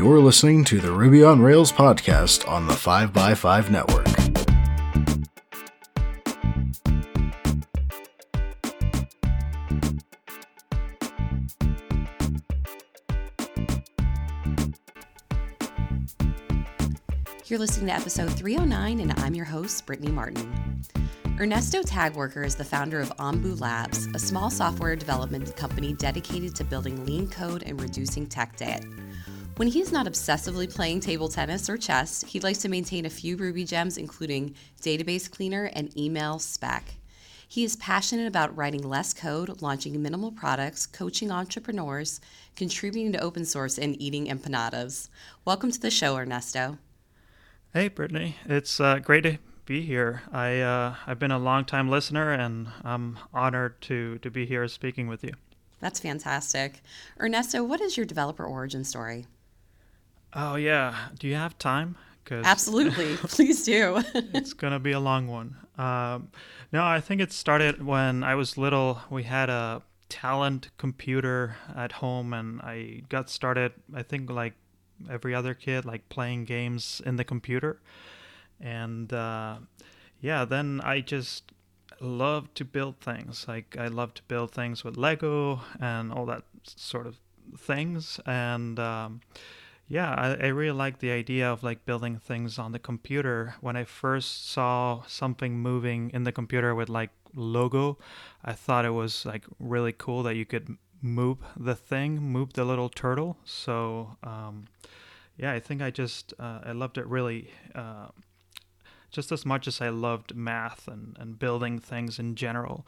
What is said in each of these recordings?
You're listening to the Ruby on Rails podcast on the 5x5 network. You're listening to episode 309, and I'm your host, Brittany Martin. Ernesto Tagwerker is the founder of Ombu Labs, a small software development company dedicated to building lean code and reducing tech debt. When he's not obsessively playing table tennis or chess, he likes to maintain a few Ruby gems, including Database Cleaner and Email Spec. He is passionate about writing less code, launching minimal products, coaching entrepreneurs, contributing to open source, and eating empanadas. Welcome to the show, Ernesto. Hey, Brittany. It's uh, great to be here. I uh, I've been a long time listener, and I'm honored to to be here speaking with you. That's fantastic, Ernesto. What is your developer origin story? Oh yeah. Do you have time? Cause Absolutely. Please do. it's gonna be a long one. Um, no, I think it started when I was little. We had a talent computer at home, and I got started. I think like every other kid, like playing games in the computer. And uh, yeah, then I just love to build things. Like I love to build things with Lego and all that sort of things. And um, yeah, I, I really like the idea of like building things on the computer. When I first saw something moving in the computer with like logo, I thought it was like really cool that you could move the thing, move the little turtle. So um, yeah, I think I just uh, I loved it really. Uh, just as much as I loved math and, and building things in general.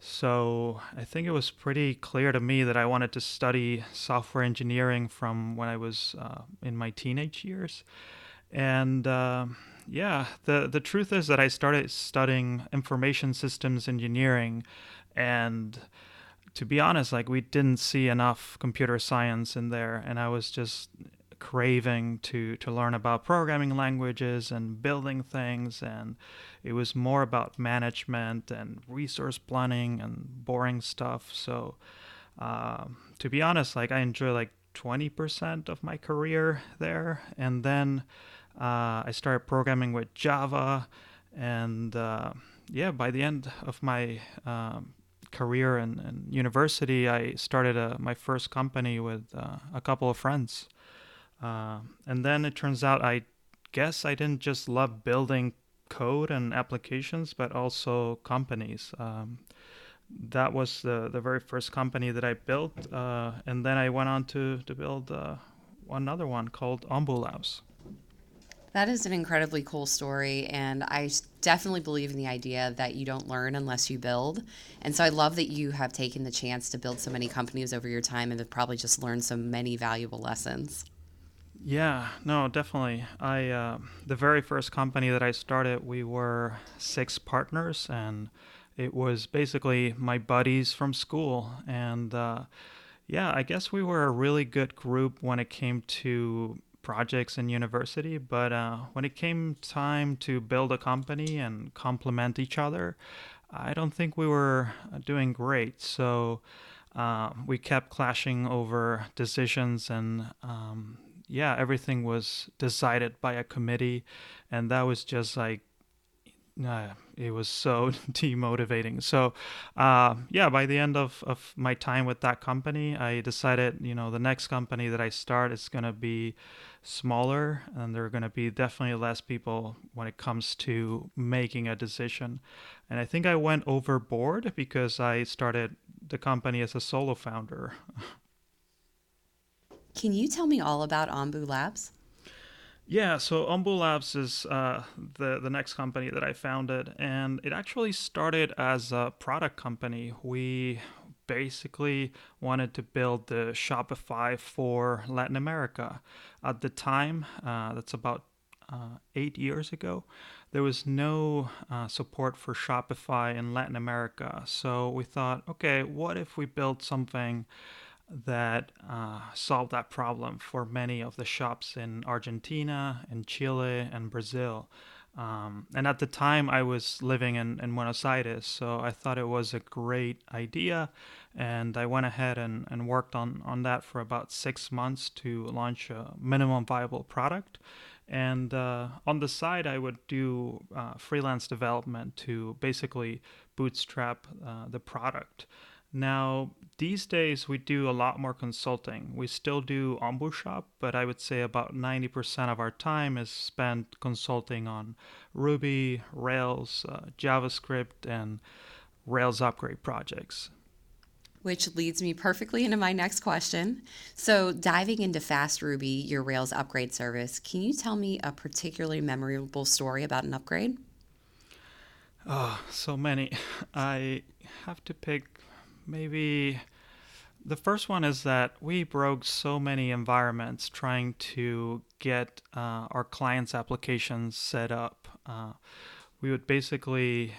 So I think it was pretty clear to me that I wanted to study software engineering from when I was uh, in my teenage years. And uh, yeah, the, the truth is that I started studying information systems engineering and to be honest, like we didn't see enough computer science in there, and I was just craving to to learn about programming languages and building things, and it was more about management and resource planning and boring stuff. So, uh, to be honest, like I enjoy like 20% of my career there, and then uh, I started programming with Java, and uh, yeah, by the end of my um, career and, and university, I started a, my first company with uh, a couple of friends. Uh, and then it turns out I guess I didn't just love building code and applications, but also companies. Um, that was the, the very first company that I built. Uh, and then I went on to, to build uh, another one called Ombu Labs. That is an incredibly cool story, and I definitely believe in the idea that you don't learn unless you build. And so I love that you have taken the chance to build so many companies over your time and have probably just learned so many valuable lessons. Yeah, no, definitely. I uh, the very first company that I started, we were six partners, and it was basically my buddies from school, and uh, yeah, I guess we were a really good group when it came to projects in university, but uh, when it came time to build a company and complement each other, I don't think we were uh, doing great. So uh, we kept clashing over decisions, and um, yeah, everything was decided by a committee, and that was just like uh, it was so demotivating. So, uh, yeah, by the end of, of my time with that company, I decided, you know, the next company that I start is going to be smaller and there are going to be definitely less people when it comes to making a decision. And I think I went overboard because I started the company as a solo founder. Can you tell me all about Ombu Labs? Yeah, so Ombu Labs is uh, the the next company that I founded, and it actually started as a product company. We basically wanted to build the Shopify for Latin America. At the time, uh, that's about uh, eight years ago, there was no uh, support for Shopify in Latin America. So we thought, okay, what if we build something that uh, solved that problem for many of the shops in Argentina and Chile and Brazil. Um, and at the time, I was living in, in Buenos Aires, so I thought it was a great idea. And I went ahead and, and worked on, on that for about six months to launch a minimum viable product. And uh, on the side, I would do uh, freelance development to basically bootstrap uh, the product. Now, these days we do a lot more consulting. We still do Ombu Shop, but I would say about 90% of our time is spent consulting on Ruby, Rails, uh, JavaScript, and Rails upgrade projects. Which leads me perfectly into my next question. So, diving into Fast Ruby, your Rails upgrade service, can you tell me a particularly memorable story about an upgrade? Oh, so many. I have to pick maybe the first one is that we broke so many environments trying to get uh, our clients' applications set up. Uh, we would basically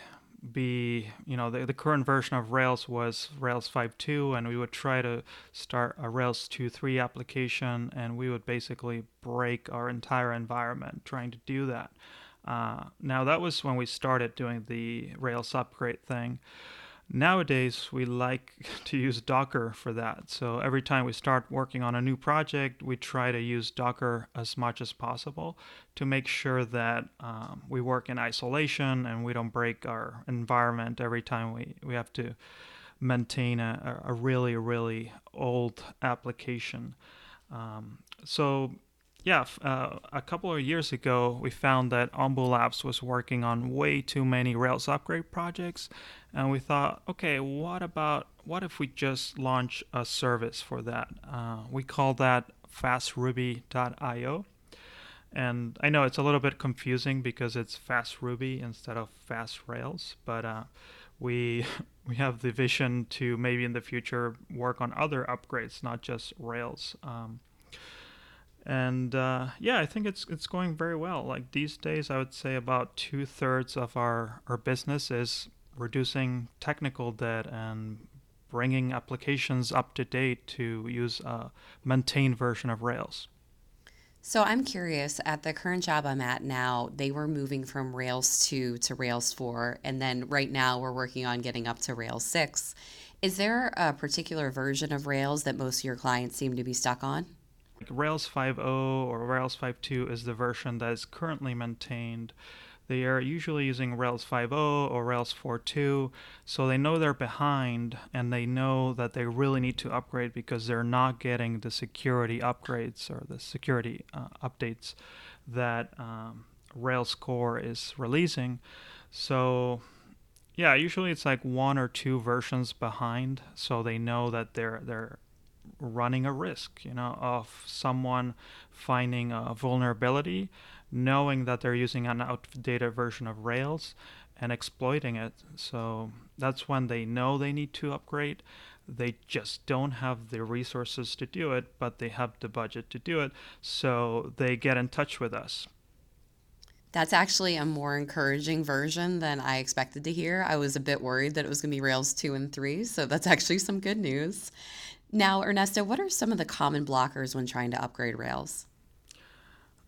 be, you know, the, the current version of Rails was Rails 5.2, and we would try to start a Rails 2.3 application, and we would basically break our entire environment trying to do that. Uh, now, that was when we started doing the Rails upgrade thing. Nowadays, we like to use Docker for that. So every time we start working on a new project, we try to use Docker as much as possible to make sure that um, we work in isolation and we don't break our environment every time we, we have to maintain a, a really, really old application. Um, so yeah, uh, a couple of years ago, we found that Ombu Labs was working on way too many Rails upgrade projects, and we thought, okay, what about what if we just launch a service for that? Uh, we call that FastRuby.io, and I know it's a little bit confusing because it's Fast Ruby instead of Fast Rails, but uh, we we have the vision to maybe in the future work on other upgrades, not just Rails. Um, and uh, yeah, I think it's it's going very well. Like these days, I would say about two thirds of our our business is reducing technical debt and bringing applications up to date to use a maintained version of Rails. So I'm curious, at the current job I'm at now, they were moving from Rails 2 to Rails 4, and then right now we're working on getting up to Rails 6. Is there a particular version of Rails that most of your clients seem to be stuck on? Rails 5.0 or Rails 5.2 is the version that is currently maintained. They are usually using Rails 5.0 or Rails 4.2, so they know they're behind and they know that they really need to upgrade because they're not getting the security upgrades or the security uh, updates that um, Rails core is releasing. So, yeah, usually it's like one or two versions behind, so they know that they're they're running a risk, you know, of someone finding a vulnerability, knowing that they're using an outdated version of Rails and exploiting it. So that's when they know they need to upgrade. They just don't have the resources to do it, but they have the budget to do it. So they get in touch with us. That's actually a more encouraging version than I expected to hear. I was a bit worried that it was going to be Rails 2 and 3, so that's actually some good news. Now, Ernesto, what are some of the common blockers when trying to upgrade Rails?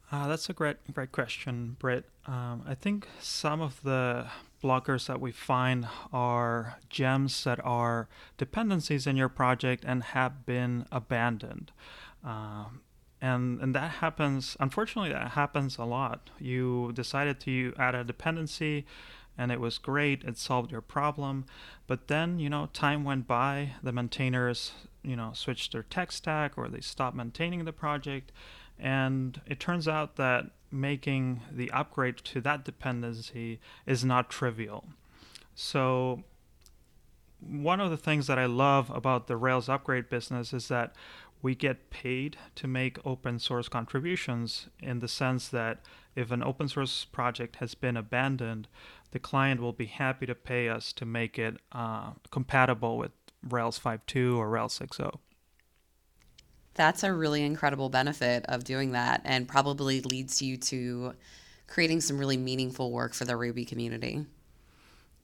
Uh, that's a great, great question, Britt. Um, I think some of the blockers that we find are gems that are dependencies in your project and have been abandoned. Uh, and and that happens unfortunately that happens a lot you decided to add a dependency and it was great it solved your problem but then you know time went by the maintainers you know switch their tech stack or they stop maintaining the project. And it turns out that making the upgrade to that dependency is not trivial. So one of the things that I love about the Rails upgrade business is that we get paid to make open source contributions in the sense that if an open source project has been abandoned, the client will be happy to pay us to make it uh, compatible with Rails 5.2 or Rails 6.0. That's a really incredible benefit of doing that and probably leads you to creating some really meaningful work for the Ruby community.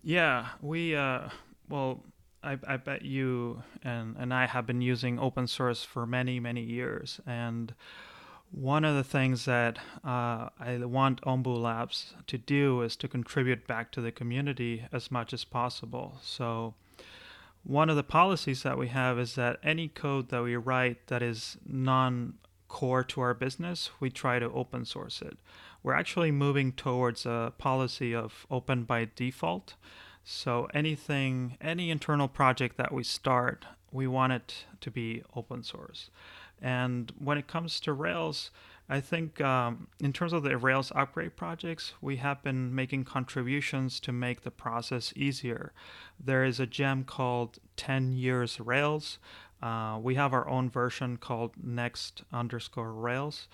Yeah, we, uh, well, I, I bet you and, and I have been using open source for many, many years. And one of the things that uh, I want Ombu Labs to do is to contribute back to the community as much as possible. So, one of the policies that we have is that any code that we write that is non core to our business, we try to open source it. We're actually moving towards a policy of open by default. So, anything, any internal project that we start, we want it to be open source. And when it comes to Rails, I think um, in terms of the Rails upgrade projects, we have been making contributions to make the process easier. There is a gem called 10 Years Rails. Uh, we have our own version called Next underscore Rails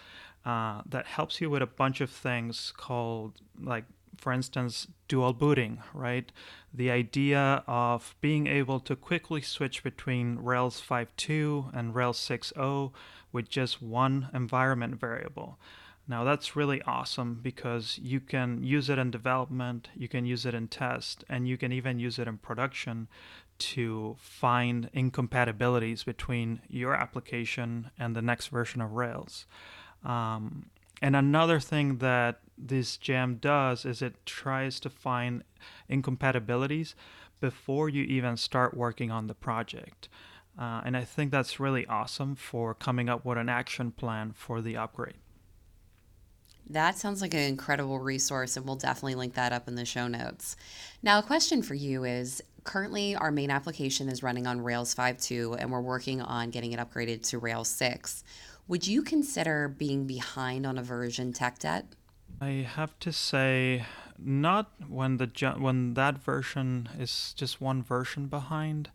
uh, that helps you with a bunch of things called like for instance, dual booting, right? The idea of being able to quickly switch between Rails 5.2 and Rails 6.0 with just one environment variable. Now that's really awesome because you can use it in development, you can use it in test, and you can even use it in production to find incompatibilities between your application and the next version of Rails. Um, and another thing that this gem does is it tries to find incompatibilities before you even start working on the project. Uh, and I think that's really awesome for coming up with an action plan for the upgrade. That sounds like an incredible resource, and we'll definitely link that up in the show notes. Now, a question for you is currently our main application is running on Rails 5.2, and we're working on getting it upgraded to Rails 6. Would you consider being behind on a version tech debt? I have to say, not when the when that version is just one version behind.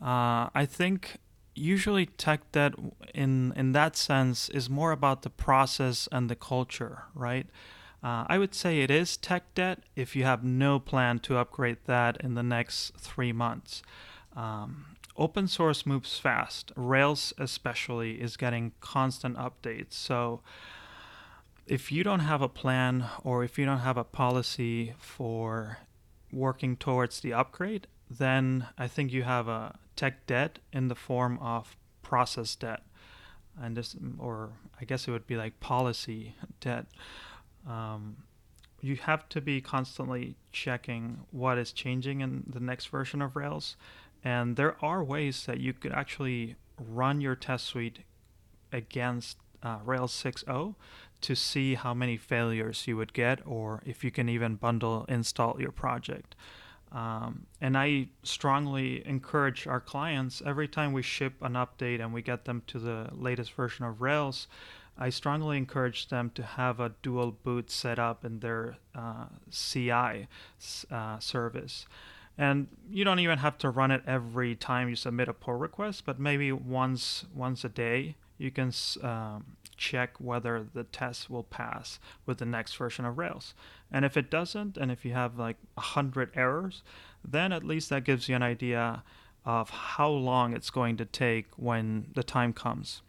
Uh, I think usually tech debt in in that sense is more about the process and the culture, right? Uh, I would say it is tech debt if you have no plan to upgrade that in the next three months. Um, open source moves fast. Rails, especially, is getting constant updates. So, if you don't have a plan or if you don't have a policy for working towards the upgrade, then I think you have a tech debt in the form of process debt. And this, or I guess it would be like policy debt. Um, you have to be constantly checking what is changing in the next version of Rails and there are ways that you could actually run your test suite against uh, Rails 6.0 to see how many failures you would get or if you can even bundle install your project. Um, and I strongly encourage our clients every time we ship an update and we get them to the latest version of Rails, I strongly encourage them to have a dual boot set up in their uh, CI uh, service. And you don't even have to run it every time you submit a pull request, but maybe once once a day you can um, check whether the test will pass with the next version of Rails. And if it doesn't, and if you have like a hundred errors, then at least that gives you an idea of how long it's going to take when the time comes.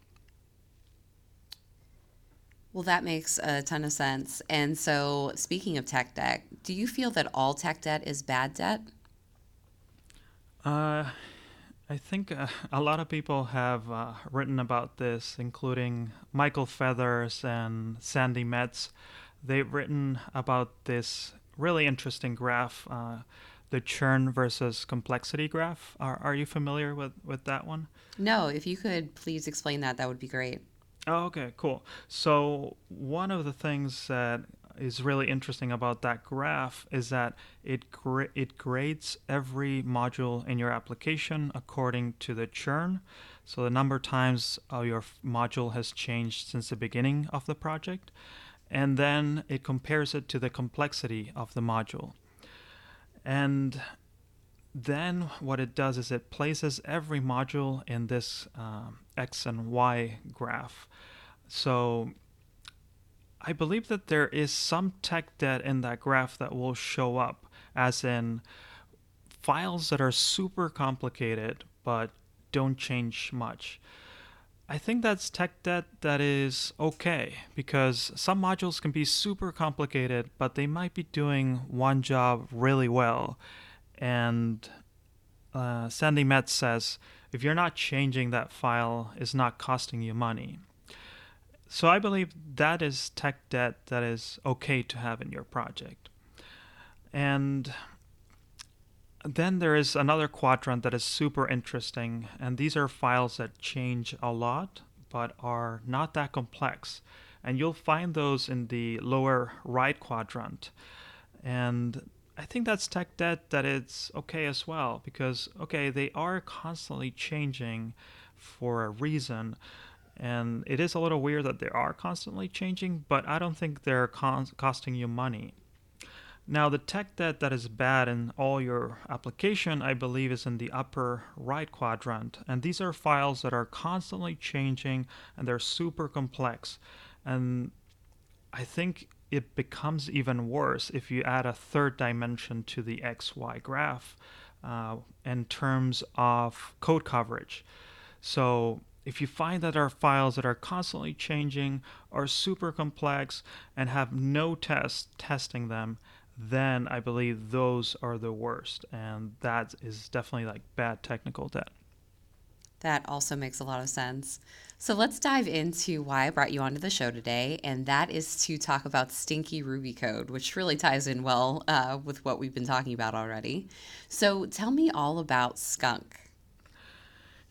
Well, that makes a ton of sense. And so, speaking of tech debt, do you feel that all tech debt is bad debt? Uh, I think uh, a lot of people have uh, written about this, including Michael Feathers and Sandi Metz. They've written about this really interesting graph, uh, the churn versus complexity graph. Are, are you familiar with, with that one? No, if you could please explain that, that would be great. Oh, okay, cool. So, one of the things that is really interesting about that graph is that it gra- it grades every module in your application according to the churn. So the number of times uh, your f- module has changed since the beginning of the project, and then it compares it to the complexity of the module. And then what it does is it places every module in this um, x and y graph. So I believe that there is some tech debt in that graph that will show up, as in files that are super complicated but don't change much. I think that's tech debt that is okay because some modules can be super complicated, but they might be doing one job really well. And uh, Sandi Metz says if you're not changing that file, it's not costing you money. So I believe that is tech debt that is okay to have in your project. And then there is another quadrant that is super interesting, and these are files that change a lot but are not that complex. And you'll find those in the lower right quadrant. And I think that's tech debt that it's okay as well because, okay, they are constantly changing for a reason. And it is a little weird that they are constantly changing, but I don't think they're con- costing you money. Now, the tech debt that is bad in all your application, I believe, is in the upper right quadrant. And these are files that are constantly changing and they're super complex. And I think it becomes even worse if you add a third dimension to the XY graph uh, in terms of code coverage. So if you find that our files that are constantly changing are super complex and have no test testing them, then I believe those are the worst. And that is definitely like bad technical debt. That also makes a lot of sense. So let's dive into why I brought you onto the show today, and that is to talk about stinky Ruby code, which really ties in well uh, with what we've been talking about already. So tell me all about Skunk.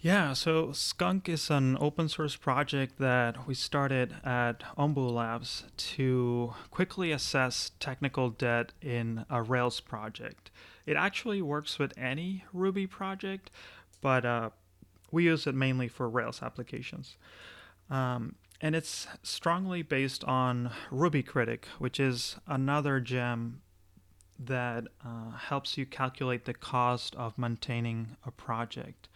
Yeah, so Skunk is an open source project that we started at Ombu Labs to quickly assess technical debt in a Rails project. It actually works with any Ruby project, but uh, we use it mainly for Rails applications. Um, and it's strongly based on Ruby Critic, which is another gem that uh, helps you calculate the cost of maintaining a project.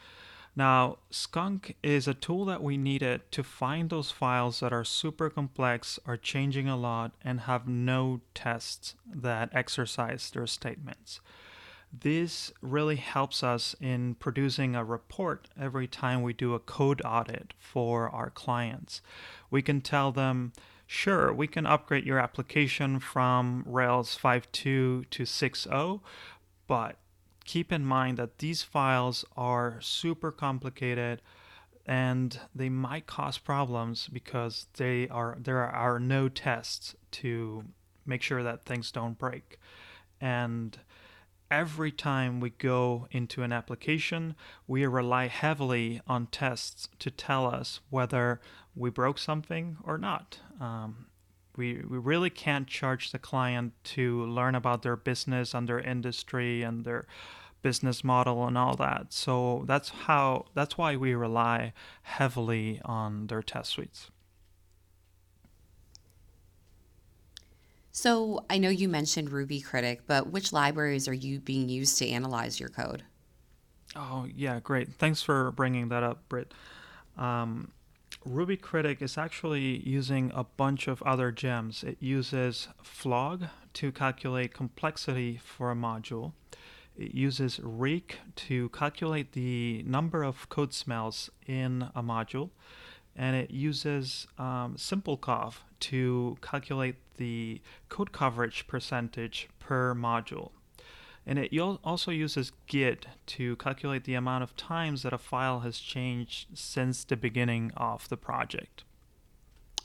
Now, Skunk is a tool that we needed to find those files that are super complex, are changing a lot, and have no tests that exercise their statements. This really helps us in producing a report every time we do a code audit for our clients. We can tell them, sure, we can upgrade your application from Rails 5.2 to 6.0, but keep in mind that these files are super complicated and they might cause problems because they are there are no tests to make sure that things don't break. And every time we go into an application we rely heavily on tests to tell us whether we broke something or not. Um, we, we really can't charge the client to learn about their business and their industry and their business model and all that. So that's how that's why we rely heavily on their test suites. So I know you mentioned Ruby Critic, but which libraries are you being used to analyze your code? Oh yeah, great. Thanks for bringing that up, Britt. Um, Ruby Critic is actually using a bunch of other gems. It uses Flog to calculate complexity for a module. It uses Reek to calculate the number of code smells in a module. And it uses um, SimpleCov to calculate the code coverage percentage per module. And it also uses Git to calculate the amount of times that a file has changed since the beginning of the project.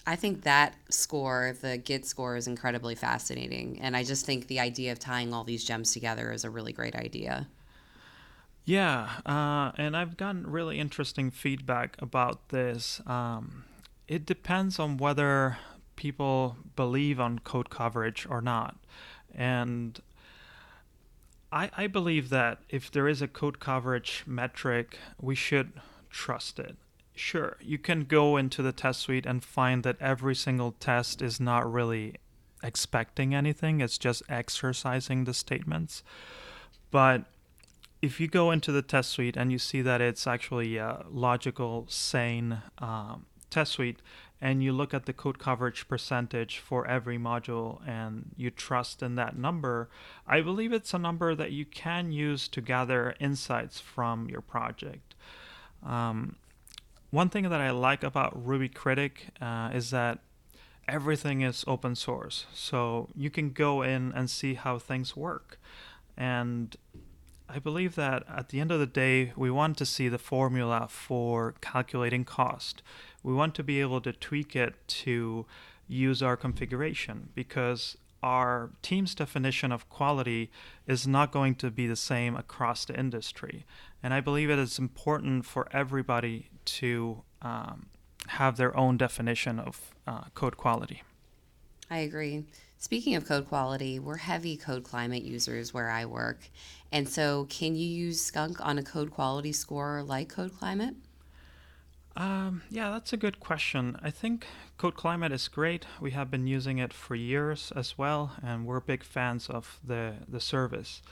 I think that score, the Git score, is incredibly fascinating. And I just think the idea of tying all these gems together is a really great idea. Yeah, uh, and I've gotten really interesting feedback about this. Um, it depends on whether people believe on code coverage or not. And I, I believe that if there is a code coverage metric, we should trust it. Sure, you can go into the test suite and find that every single test is not really expecting anything, it's just exercising the statements. But if you go into the test suite and you see that it's actually a logical, sane um, test suite, and you look at the code coverage percentage for every module and you trust in that number, I believe it's a number that you can use to gather insights from your project. Um, one thing that I like about Ruby Critic uh, is that everything is open source. So you can go in and see how things work. And I believe that at the end of the day, we want to see the formula for calculating cost. We want to be able to tweak it to use our configuration because our team's definition of quality is not going to be the same across the industry. And I believe it is important for everybody to um, have their own definition of uh, code quality. I agree. Speaking of code quality, we're heavy code climate users where I work. And so, can you use Skunk on a code quality score like Code Climate? Um, yeah, that's a good question. I think Code Climate is great. We have been using it for years as well, and we're big fans of the, the service.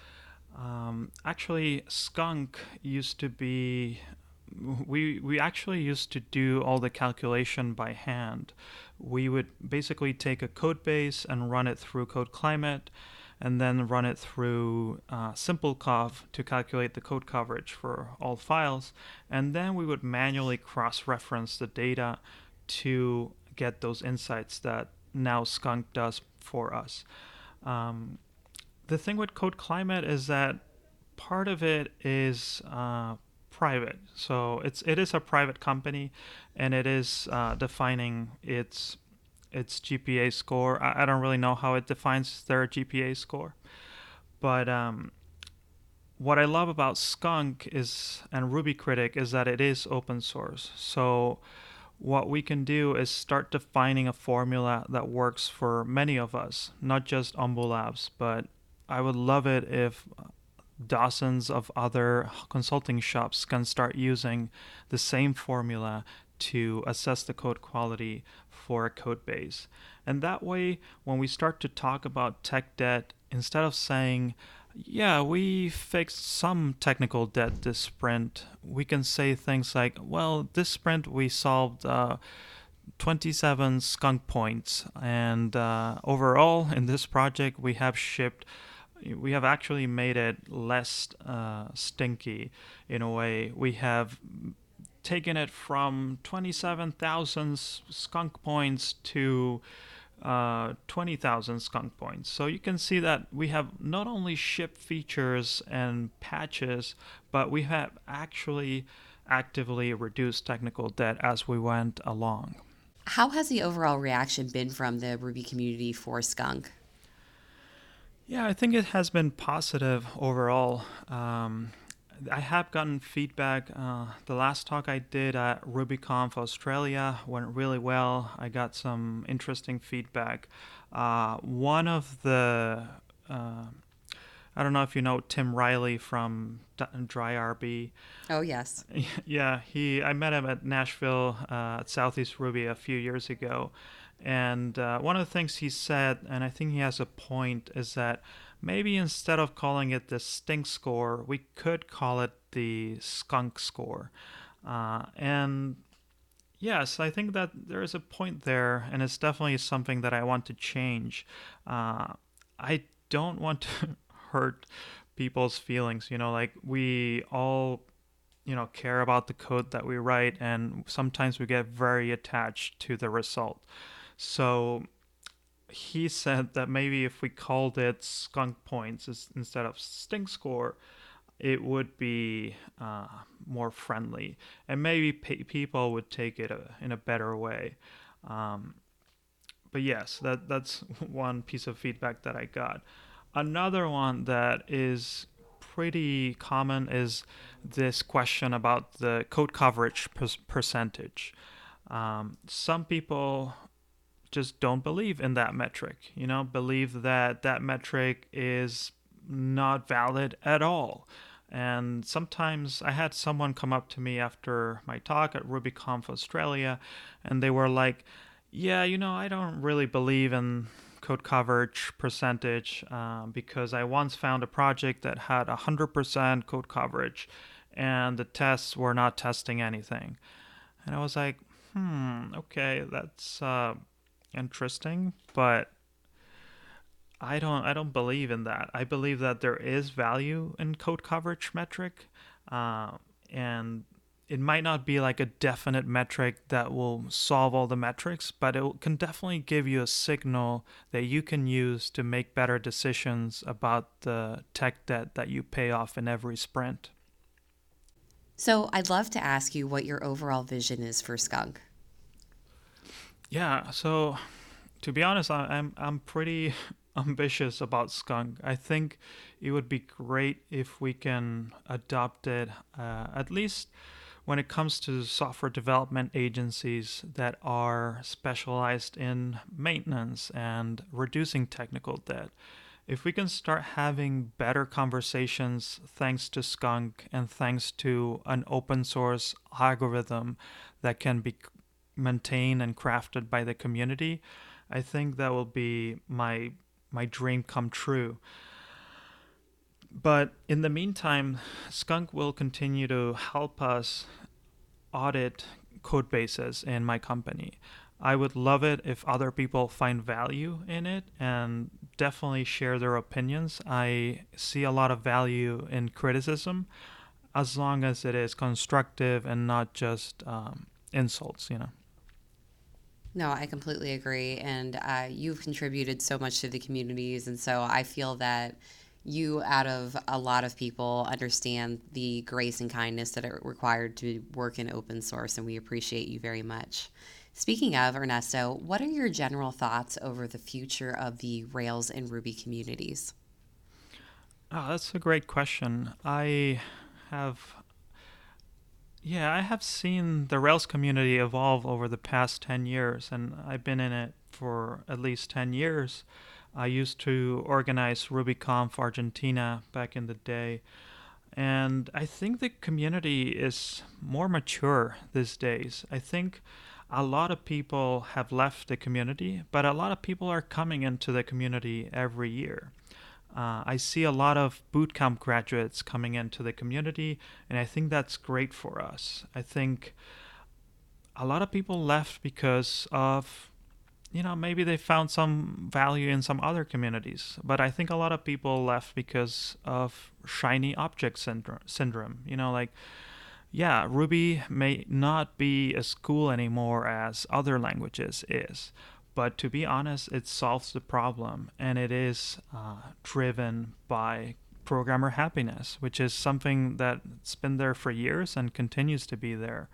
Um, actually, Skunk used to be we we actually used to do all the calculation by hand. We would basically take a code base and run it through Code Climate, and then run it through uh, SimpleCov to calculate the code coverage for all files, and then we would manually cross-reference the data to get those insights that now Skunk does for us. Um, the thing with Code Climate is that part of it is uh, private. So it's it is a private company, and it is uh, defining its its GPA score. I, I, don't really know how it defines their GPA score, but um, what I love about Skunk is and Ruby Critic is that it is open source. So what we can do is start defining a formula that works for many of us, not just OMBU Labs, but I would love it if dozens of other consulting shops can start using the same formula to assess the code quality for a code base. And that way, when we start to talk about tech debt, instead of saying, yeah, we fixed some technical debt this sprint, we can say things like, well, this sprint we solved. Uh, 27 skunk points and uh, overall in this project we have shipped we have actually made it less uh, stinky in a way. We have taken it from 27,000 skunk points to uh, 20,000 skunk points. So you can see that we have not only shipped features and patches, but we have actually actively reduced technical debt as we went along. How has the overall reaction been from the Ruby community for Skunk? Yeah, I think it has been positive overall. Um, I have gotten feedback. Uh, the last talk I did at RubyConf Australia went really well. I got some interesting feedback. Uh, one of the uh, I don't know if you know Tim Riley from DryRB. Oh yes. Yeah, he. I met him at Nashville uh, at Southeast Ruby a few years ago, and uh, one of the things he said, and I think he has a point, is that maybe instead of calling it the stink score, we could call it the skunk score. Uh, and yes, I think that there is a point there, and it's definitely something that I want to change. Uh, I don't want to hurt people's feelings, you know, like we all you know care about the code that we write and sometimes we get very attached to the result so he said that maybe if we called it skunk points instead of stink score, it would be uh, more friendly, and maybe people would take it a, uh, in a better way. Um, but yes, that that's one piece of feedback that I got. Another one that is pretty common is this question about the code coverage per- percentage. Um, some people just don't believe in that metric, you know, believe that that metric is not valid at all. And sometimes I had someone come up to me after my talk at RubyConf Australia, and they were like, Yeah, you know, I don't really believe in code coverage percentage uh, because I once found a project that had 100% code coverage and the tests were not testing anything. And I was like, hmm, okay, that's. Uh, interesting, but I don't I don't believe in that. I believe that there is value in code coverage metric, uh, and it might not be like a definite metric that will solve all the metrics, but it can definitely give you a signal that you can use to make better decisions about the tech debt that you pay off in every sprint. So, I'd love to ask you what your overall vision is for Skunk. Yeah, so to be honest, I, I'm I'm pretty ambitious about Skunk. I think it would be great if we can adopt it uh, at least when it comes to software development agencies that are specialized in maintenance and reducing technical debt. If we can start having better conversations thanks to Skunk and thanks to an open source algorithm that can be maintained and crafted by the community, I think that will be my my dream come true. But in the meantime, Skunk will continue to help us audit code bases in my company. I would love it if other people find value in it and definitely share their opinions. I see a lot of value in criticism as long as it is constructive and not just um, insults, you know. No, I completely agree. And uh, you've contributed so much to the communities. And so I feel that you, out of a lot of people, understand the grace and kindness that are required to work in open source. And we appreciate you very much. Speaking of, Ernesto, what are your general thoughts over the future of the Rails and Ruby communities? Oh, that's a great question. I have yeah, I have seen the Rails community evolve over the past 10 years, and I've been in it for at least 10 years. I used to organize RubyConf Argentina back in the day, and I think the community is more mature these days. I think a lot of people have left the community, but a lot of people are coming into the community every year. Uh, I see a lot of bootcamp graduates coming into the community, and I think that's great for us. I think a lot of people left because of, you know, maybe they found some value in some other communities. But I think a lot of people left because of shiny object syndrome. You know, like, yeah, Ruby may not be as cool anymore as other languages is but to be honest, it solves the problem and it is uh, driven by programmer happiness, which is something that's been there for years and continues to be there.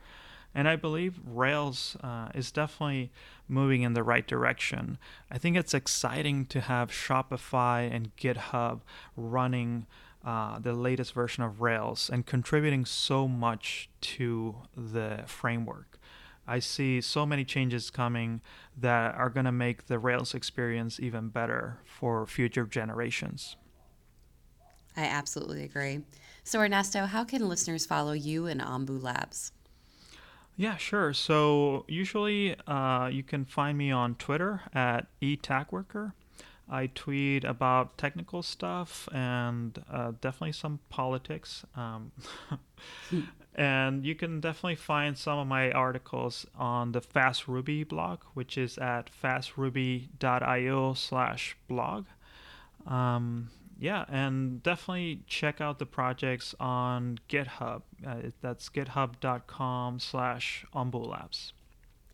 And I believe Rails uh, is definitely moving in the right direction. I think it's exciting to have Shopify and GitHub running uh, the latest version of Rails and contributing so much to the framework. I see so many changes coming that are going to make the Rails experience even better for future generations. I absolutely agree. So, Ernesto, how can listeners follow you and Ombu Labs? Yeah, sure. So, usually uh, you can find me on Twitter at etagwerker. I tweet about technical stuff and uh, definitely some politics. Um, and you can definitely find some of my articles on the Fast Ruby blog, which is at fastruby.io slash blog. Um, yeah, and definitely check out the projects on GitHub. Uh, that's github.com slash labs.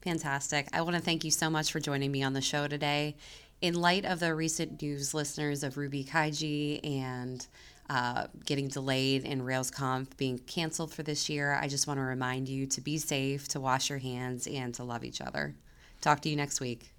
Fantastic. I want to thank you so much for joining me on the show today. In light of the recent news listeners of Ruby Kaigi and uh, getting delayed and RailsConf being canceled for this year, I just want to remind you to be safe, to wash your hands, and to love each other. Talk to you next week.